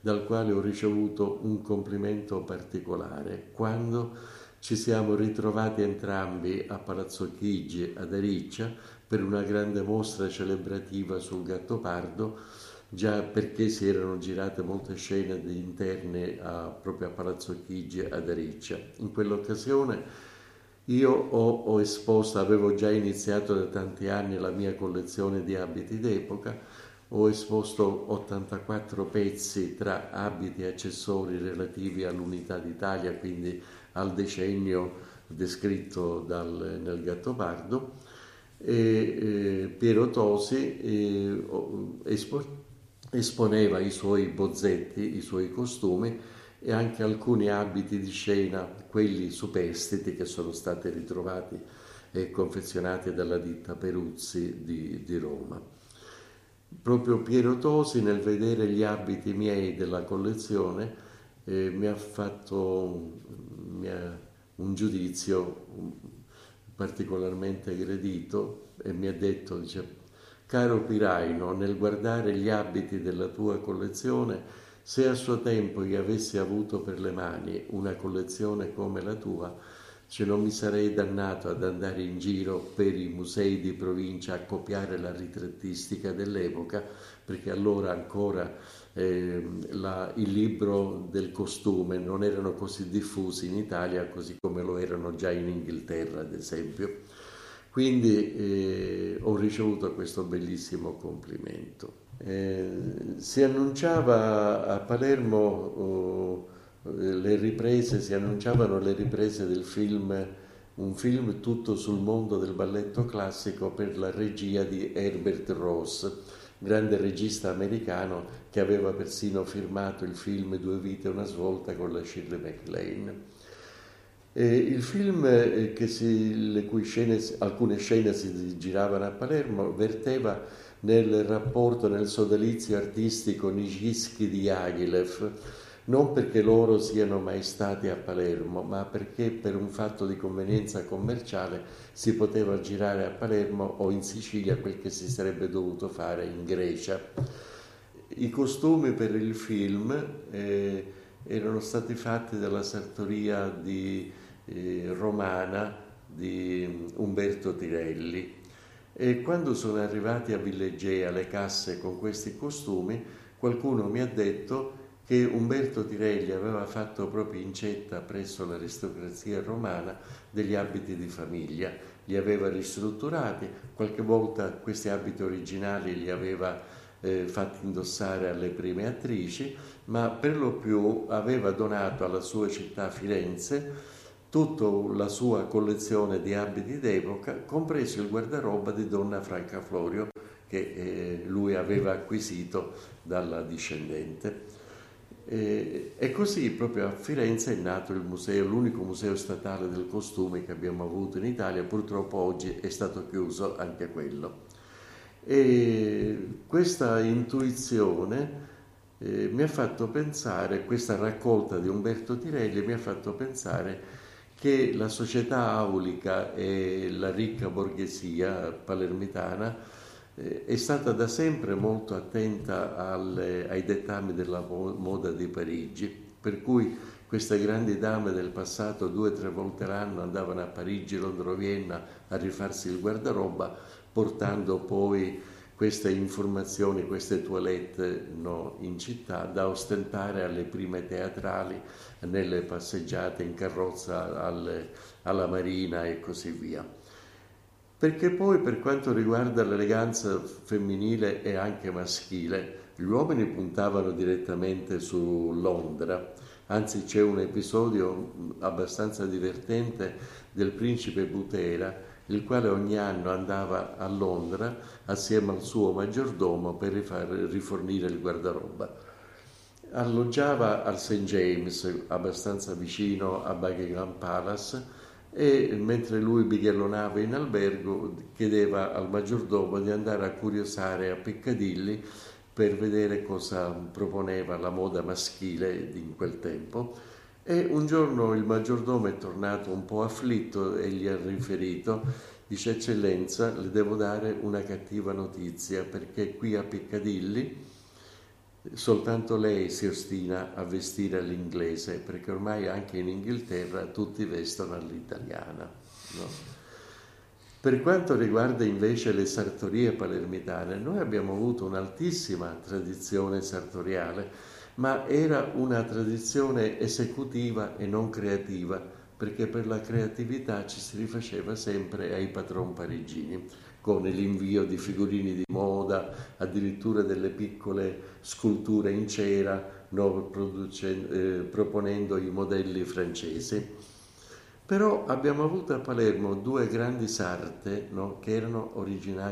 dal quale ho ricevuto un complimento particolare. Quando ci siamo ritrovati entrambi a Palazzo Chigi ad Ariccia per una grande mostra celebrativa sul Gattopardo già perché si erano girate molte scene interne a, proprio a Palazzo Chigi ad Ariccia. In quell'occasione io ho, ho, esposto, avevo già iniziato da tanti anni la mia collezione di abiti d'epoca, ho esposto 84 pezzi tra abiti e accessori relativi all'unità d'Italia, quindi al decennio descritto dal, nel Gattopardo. E, Piero Tosi eh, espo, esponeva i suoi bozzetti, i suoi costumi e anche alcuni abiti di scena, quelli superstiti che sono stati ritrovati e confezionati dalla ditta Peruzzi di, di Roma. Proprio Piero Tosi nel vedere gli abiti miei della collezione eh, mi ha fatto mi ha, un giudizio particolarmente gradito e mi ha detto, dice, Caro Piraino, nel guardare gli abiti della tua collezione, se a suo tempo io avessi avuto per le mani una collezione come la tua, cioè non mi sarei dannato ad andare in giro per i musei di provincia a copiare la ritrattistica dell'epoca, perché allora ancora eh, la, il libro del costume non erano così diffusi in Italia così come lo erano già in Inghilterra, ad esempio. Quindi eh, ho ricevuto questo bellissimo complimento. Eh, si annunciava a Palermo oh, le riprese, si annunciavano le riprese del film, un film tutto sul mondo del balletto classico per la regia di Herbert Ross, grande regista americano che aveva persino firmato il film Due vite e una svolta con la Shirley MacLaine. Eh, il film, eh, si, scene, alcune scene si giravano a Palermo, verteva nel rapporto, nel sodalizio artistico Nijinsky di Agilev, non perché loro siano mai stati a Palermo, ma perché per un fatto di convenienza commerciale si poteva girare a Palermo o in Sicilia quel che si sarebbe dovuto fare in Grecia. I costumi per il film eh, erano stati fatti dalla sartoria di eh, romana di Umberto Tirelli. E quando sono arrivati a Villegea le casse con questi costumi, qualcuno mi ha detto che Umberto Tirelli aveva fatto proprio incetta presso l'aristocrazia romana degli abiti di famiglia, li aveva ristrutturati, qualche volta questi abiti originali li aveva eh, fatti indossare alle prime attrici, ma per lo più aveva donato alla sua città Firenze tutta la sua collezione di abiti d'epoca, compreso il guardaroba di Donna Franca Florio che eh, lui aveva acquisito dalla discendente. E, e, così proprio a Firenze è nato il museo, l'unico museo statale del costume che abbiamo avuto in Italia, purtroppo oggi è stato chiuso anche quello. E questa intuizione eh, mi ha fatto pensare, questa raccolta di Umberto Tirelli mi ha fatto pensare che la società aulica e la ricca borghesia palermitana è stata da sempre molto attenta alle, ai dettami della moda di Parigi, per cui queste grandi dame del passato due o tre volte l'anno andavano a Parigi, Londra Vienna a rifarsi il guardaroba, portando poi queste informazioni, queste toilette no, in città da ostentare alle prime teatrali, nelle passeggiate in carrozza alle, alla marina e così via. Perché poi per quanto riguarda l'eleganza femminile e anche maschile, gli uomini puntavano direttamente su Londra, anzi c'è un episodio abbastanza divertente del principe Butera il quale ogni anno andava a Londra assieme al suo maggiordomo per rifornire il guardaroba. Alloggiava al St. James, abbastanza vicino a Buckingham Palace, e mentre lui bighellonava in albergo chiedeva al maggiordomo di andare a curiosare a Piccadilly per vedere cosa proponeva la moda maschile in quel tempo. E un giorno il maggiordomo è tornato un po' afflitto e gli ha riferito, dice eccellenza, le devo dare una cattiva notizia perché qui a Piccadilly soltanto lei si ostina a vestire all'inglese perché ormai anche in Inghilterra tutti vestono all'italiana. No? Per quanto riguarda invece le sartorie palermitane, noi abbiamo avuto un'altissima tradizione sartoriale ma era una tradizione esecutiva e non creativa, perché per la creatività ci si rifaceva sempre ai patron parigini, con l'invio di figurini di moda, addirittura delle piccole sculture in cera, no, eh, proponendo i modelli francesi. Però abbiamo avuto a Palermo due grandi sarte no, che erano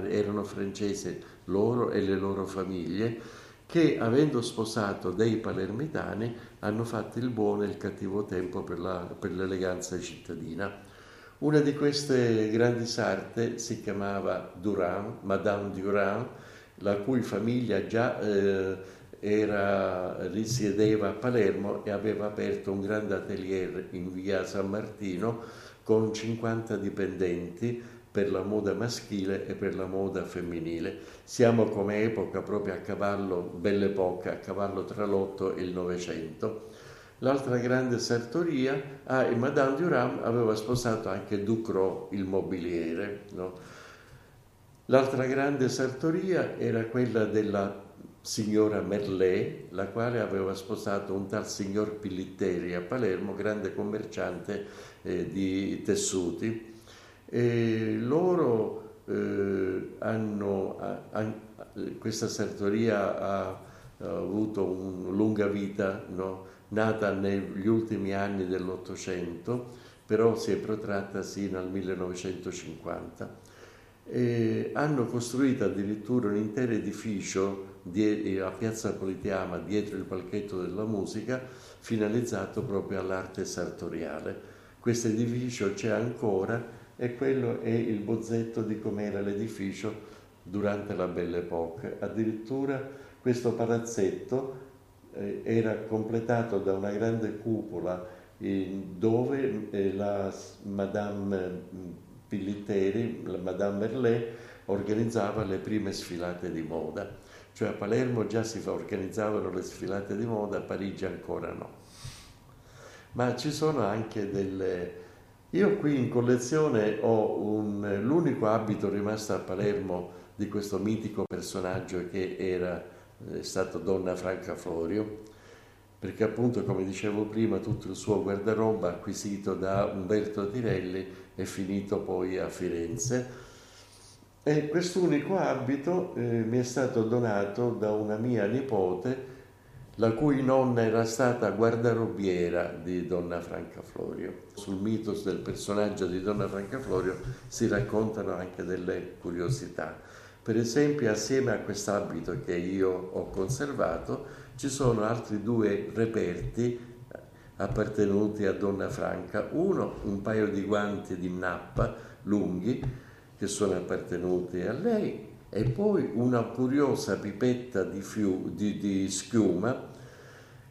erano francesi, loro e le loro famiglie, che avendo sposato dei palermitani hanno fatto il buono e il cattivo tempo per, la, per l'eleganza cittadina. Una di queste grandi sarte si chiamava Durand, Madame Durand, la cui famiglia già eh, era, risiedeva a Palermo e aveva aperto un grande atelier in via San Martino con 50 dipendenti per la moda maschile e per la moda femminile. Siamo come epoca proprio a cavallo, belle epoca, a cavallo tra l'Otto e il Novecento. L'altra grande sartoria, ah, e Madame Durand aveva sposato anche Ducrot, il mobiliere. No? L'altra grande sartoria era quella della signora Merlet, la quale aveva sposato un tal signor Pillitteri a Palermo, grande commerciante eh, di tessuti e loro eh, hanno, ha, questa sartoria ha, ha avuto una lunga vita, no? Nata negli ultimi anni dell'Ottocento, però si è protratta sino al 1950. E hanno costruito addirittura un intero edificio a Piazza Politeama dietro il palchetto della musica finalizzato proprio all'arte sartoriale. Questo edificio c'è ancora e quello è il bozzetto di com'era l'edificio durante la Belle Époque. Addirittura questo palazzetto eh, era completato da una grande cupola eh, dove eh, la Madame mm, Pillitteri, la Madame Merlet, organizzava le prime sfilate di moda. Cioè a Palermo già si organizzavano le sfilate di moda, a Parigi ancora no. Ma ci sono anche delle, io qui in collezione ho un, l'unico abito rimasto a Palermo di questo mitico personaggio che era è stato Donna Franca Florio, perché appunto, come dicevo prima, tutto il suo guardaroba acquisito da Umberto Tirelli è finito poi a Firenze. E quest'unico abito eh, mi è stato donato da una mia nipote la cui nonna era stata guardarobiera di Donna Franca Florio. Sul mitos del personaggio di Donna Franca Florio si raccontano anche delle curiosità. Per esempio, assieme a quest'abito che io ho conservato, ci sono altri due reperti appartenuti a Donna Franca. Uno, un paio di guanti di nappa lunghi che sono appartenuti a lei e poi una curiosa pipetta di, fiu, di, di schiuma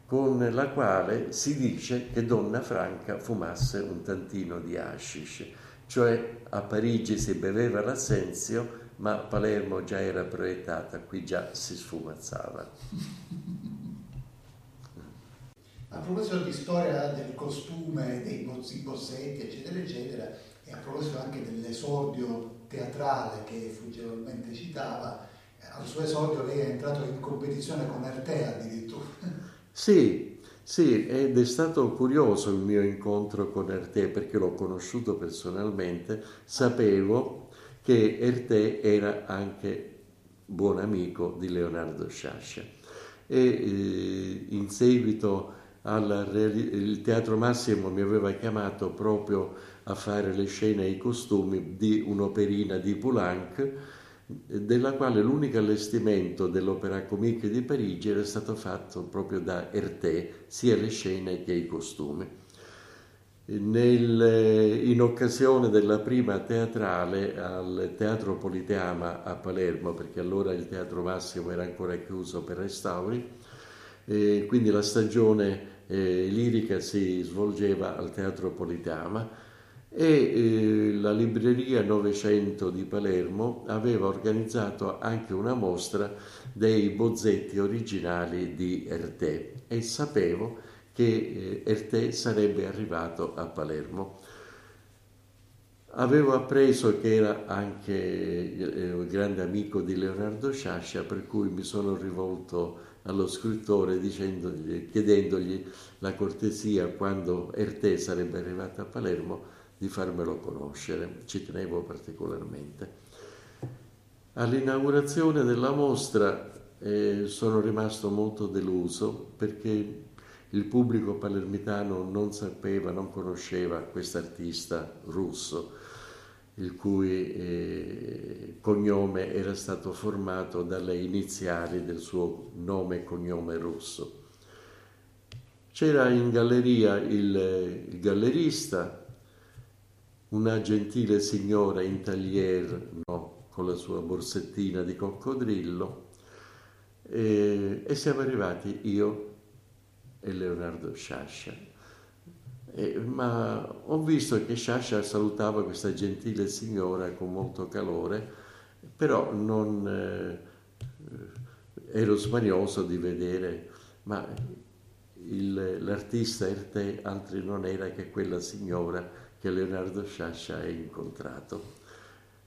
con la quale si dice che Donna Franca fumasse un tantino di hashish, cioè a Parigi si beveva l'assenzio, ma Palermo già era proiettata, qui già si sfumazzava. A proposito di storia del costume, dei bozzetti, eccetera, eccetera, e a proposito anche dell'esordio teatrale che fuggevolmente citava, Al suo esordio lei è entrato in competizione con Ertea addirittura. Sì, sì, ed è stato curioso il mio incontro con Erte perché l'ho conosciuto personalmente, sapevo che Erte era anche buon amico di Leonardo Sciascia e eh, in seguito al il Teatro Massimo mi aveva chiamato proprio a fare le scene e i costumi di un'operina di Poulenc della quale l'unico allestimento dell'Opera Comique di Parigi era stato fatto proprio da Herté, sia le scene che i costumi. Nel, in occasione della prima teatrale al Teatro Politeama a Palermo, perché allora il Teatro Massimo era ancora chiuso per restauri, e quindi la stagione eh, lirica si svolgeva al Teatro Politeama e eh, la libreria Novecento di Palermo aveva organizzato anche una mostra dei bozzetti originali di Erté e sapevo che eh, Erté sarebbe arrivato a Palermo. Avevo appreso che era anche eh, un grande amico di Leonardo Sciascia, per cui mi sono rivolto allo scrittore chiedendogli la cortesia quando Erté sarebbe arrivato a Palermo di farmelo conoscere, ci tenevo particolarmente. All'inaugurazione della mostra eh, sono rimasto molto deluso perché il pubblico palermitano non sapeva, non conosceva quest'artista russo, il cui eh, cognome era stato formato dalle iniziali del suo nome e cognome russo. C'era in galleria il, il gallerista, una gentile signora in taglier, no, con la sua borsettina di coccodrillo, e, e siamo arrivati io e Leonardo Sciascia. E, ma ho visto che Sciascia salutava questa gentile signora con molto calore, però non eh, ero smanioso di vedere, ma il, l'artista Erte altri non era che quella signora che Leonardo Sciascia ha incontrato.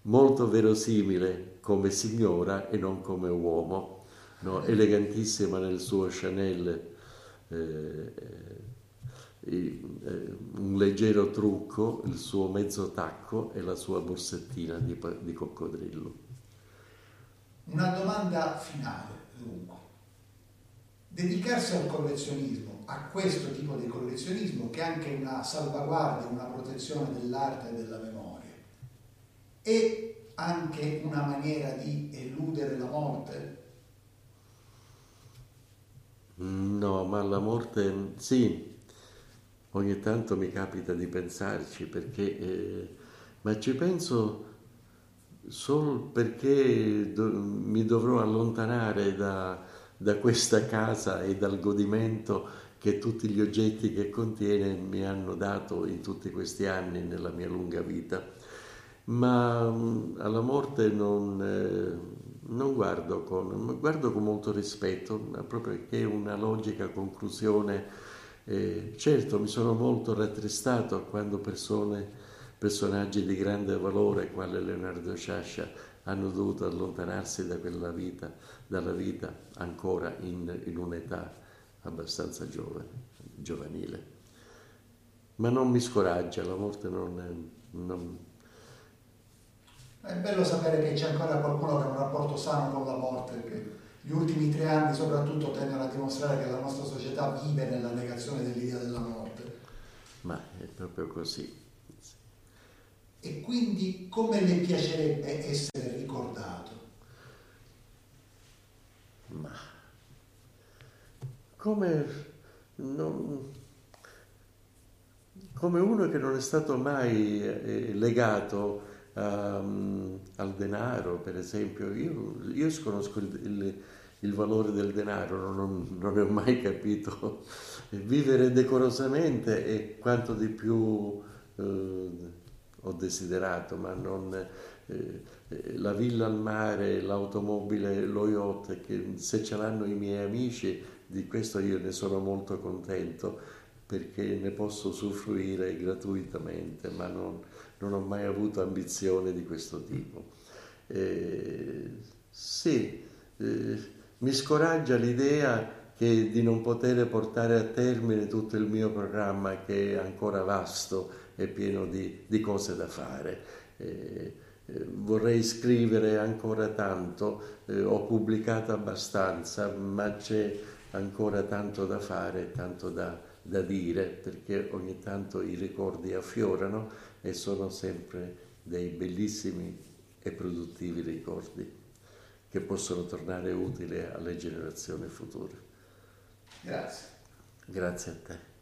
Molto verosimile come signora e non come uomo, no? elegantissima nel suo Chanel, un leggero trucco, il suo mezzo tacco e la sua borsettina di, di coccodrillo. Una domanda finale, dunque. Dedicarsi al collezionismo a questo tipo di collezionismo che è anche una salvaguardia, una protezione dell'arte e della memoria e anche una maniera di eludere la morte? No, ma la morte sì, ogni tanto mi capita di pensarci perché, eh, ma ci penso solo perché do, mi dovrò allontanare da, da questa casa e dal godimento che tutti gli oggetti che contiene mi hanno dato in tutti questi anni nella mia lunga vita. Ma mm, alla morte non, eh, non guardo, con, guardo con molto rispetto, proprio perché è una logica conclusione. Eh, certo, mi sono molto rattristato quando persone, personaggi di grande valore, quale Leonardo Sciascia, hanno dovuto allontanarsi da quella vita, dalla vita ancora in, in un'età abbastanza giovane, giovanile. Ma non mi scoraggia, la morte non, non... È bello sapere che c'è ancora qualcuno che ha un rapporto sano con la morte, perché gli ultimi tre anni soprattutto tendono a dimostrare che la nostra società vive nella negazione dell'idea della morte. Ma è proprio così. E quindi come le piacerebbe essere ricordato? Ma come, non, come uno che non è stato mai eh, legato um, al denaro, per esempio. Io, io sconosco il, il, il, valore del denaro, non, non, ne ho mai capito. Vivere decorosamente è quanto di più eh, ho desiderato, ma non... Eh, la villa al mare, l'automobile, lo yacht, che se ce l'hanno i miei amici di questo io ne sono molto contento perché ne posso usufruire gratuitamente, ma non, non ho mai avuto ambizione di questo tipo. E Sì, eh, mi scoraggia l'idea che di non poter portare a termine tutto il mio programma che è ancora vasto e pieno di, di cose da fare. Eh, eh, vorrei scrivere ancora tanto, eh, ho pubblicato abbastanza, ma c'è ancora tanto da fare, tanto da, da dire, perché ogni tanto i ricordi affiorano e sono sempre dei bellissimi e produttivi ricordi che possono tornare utili alle generazioni future. Grazie. Grazie a te.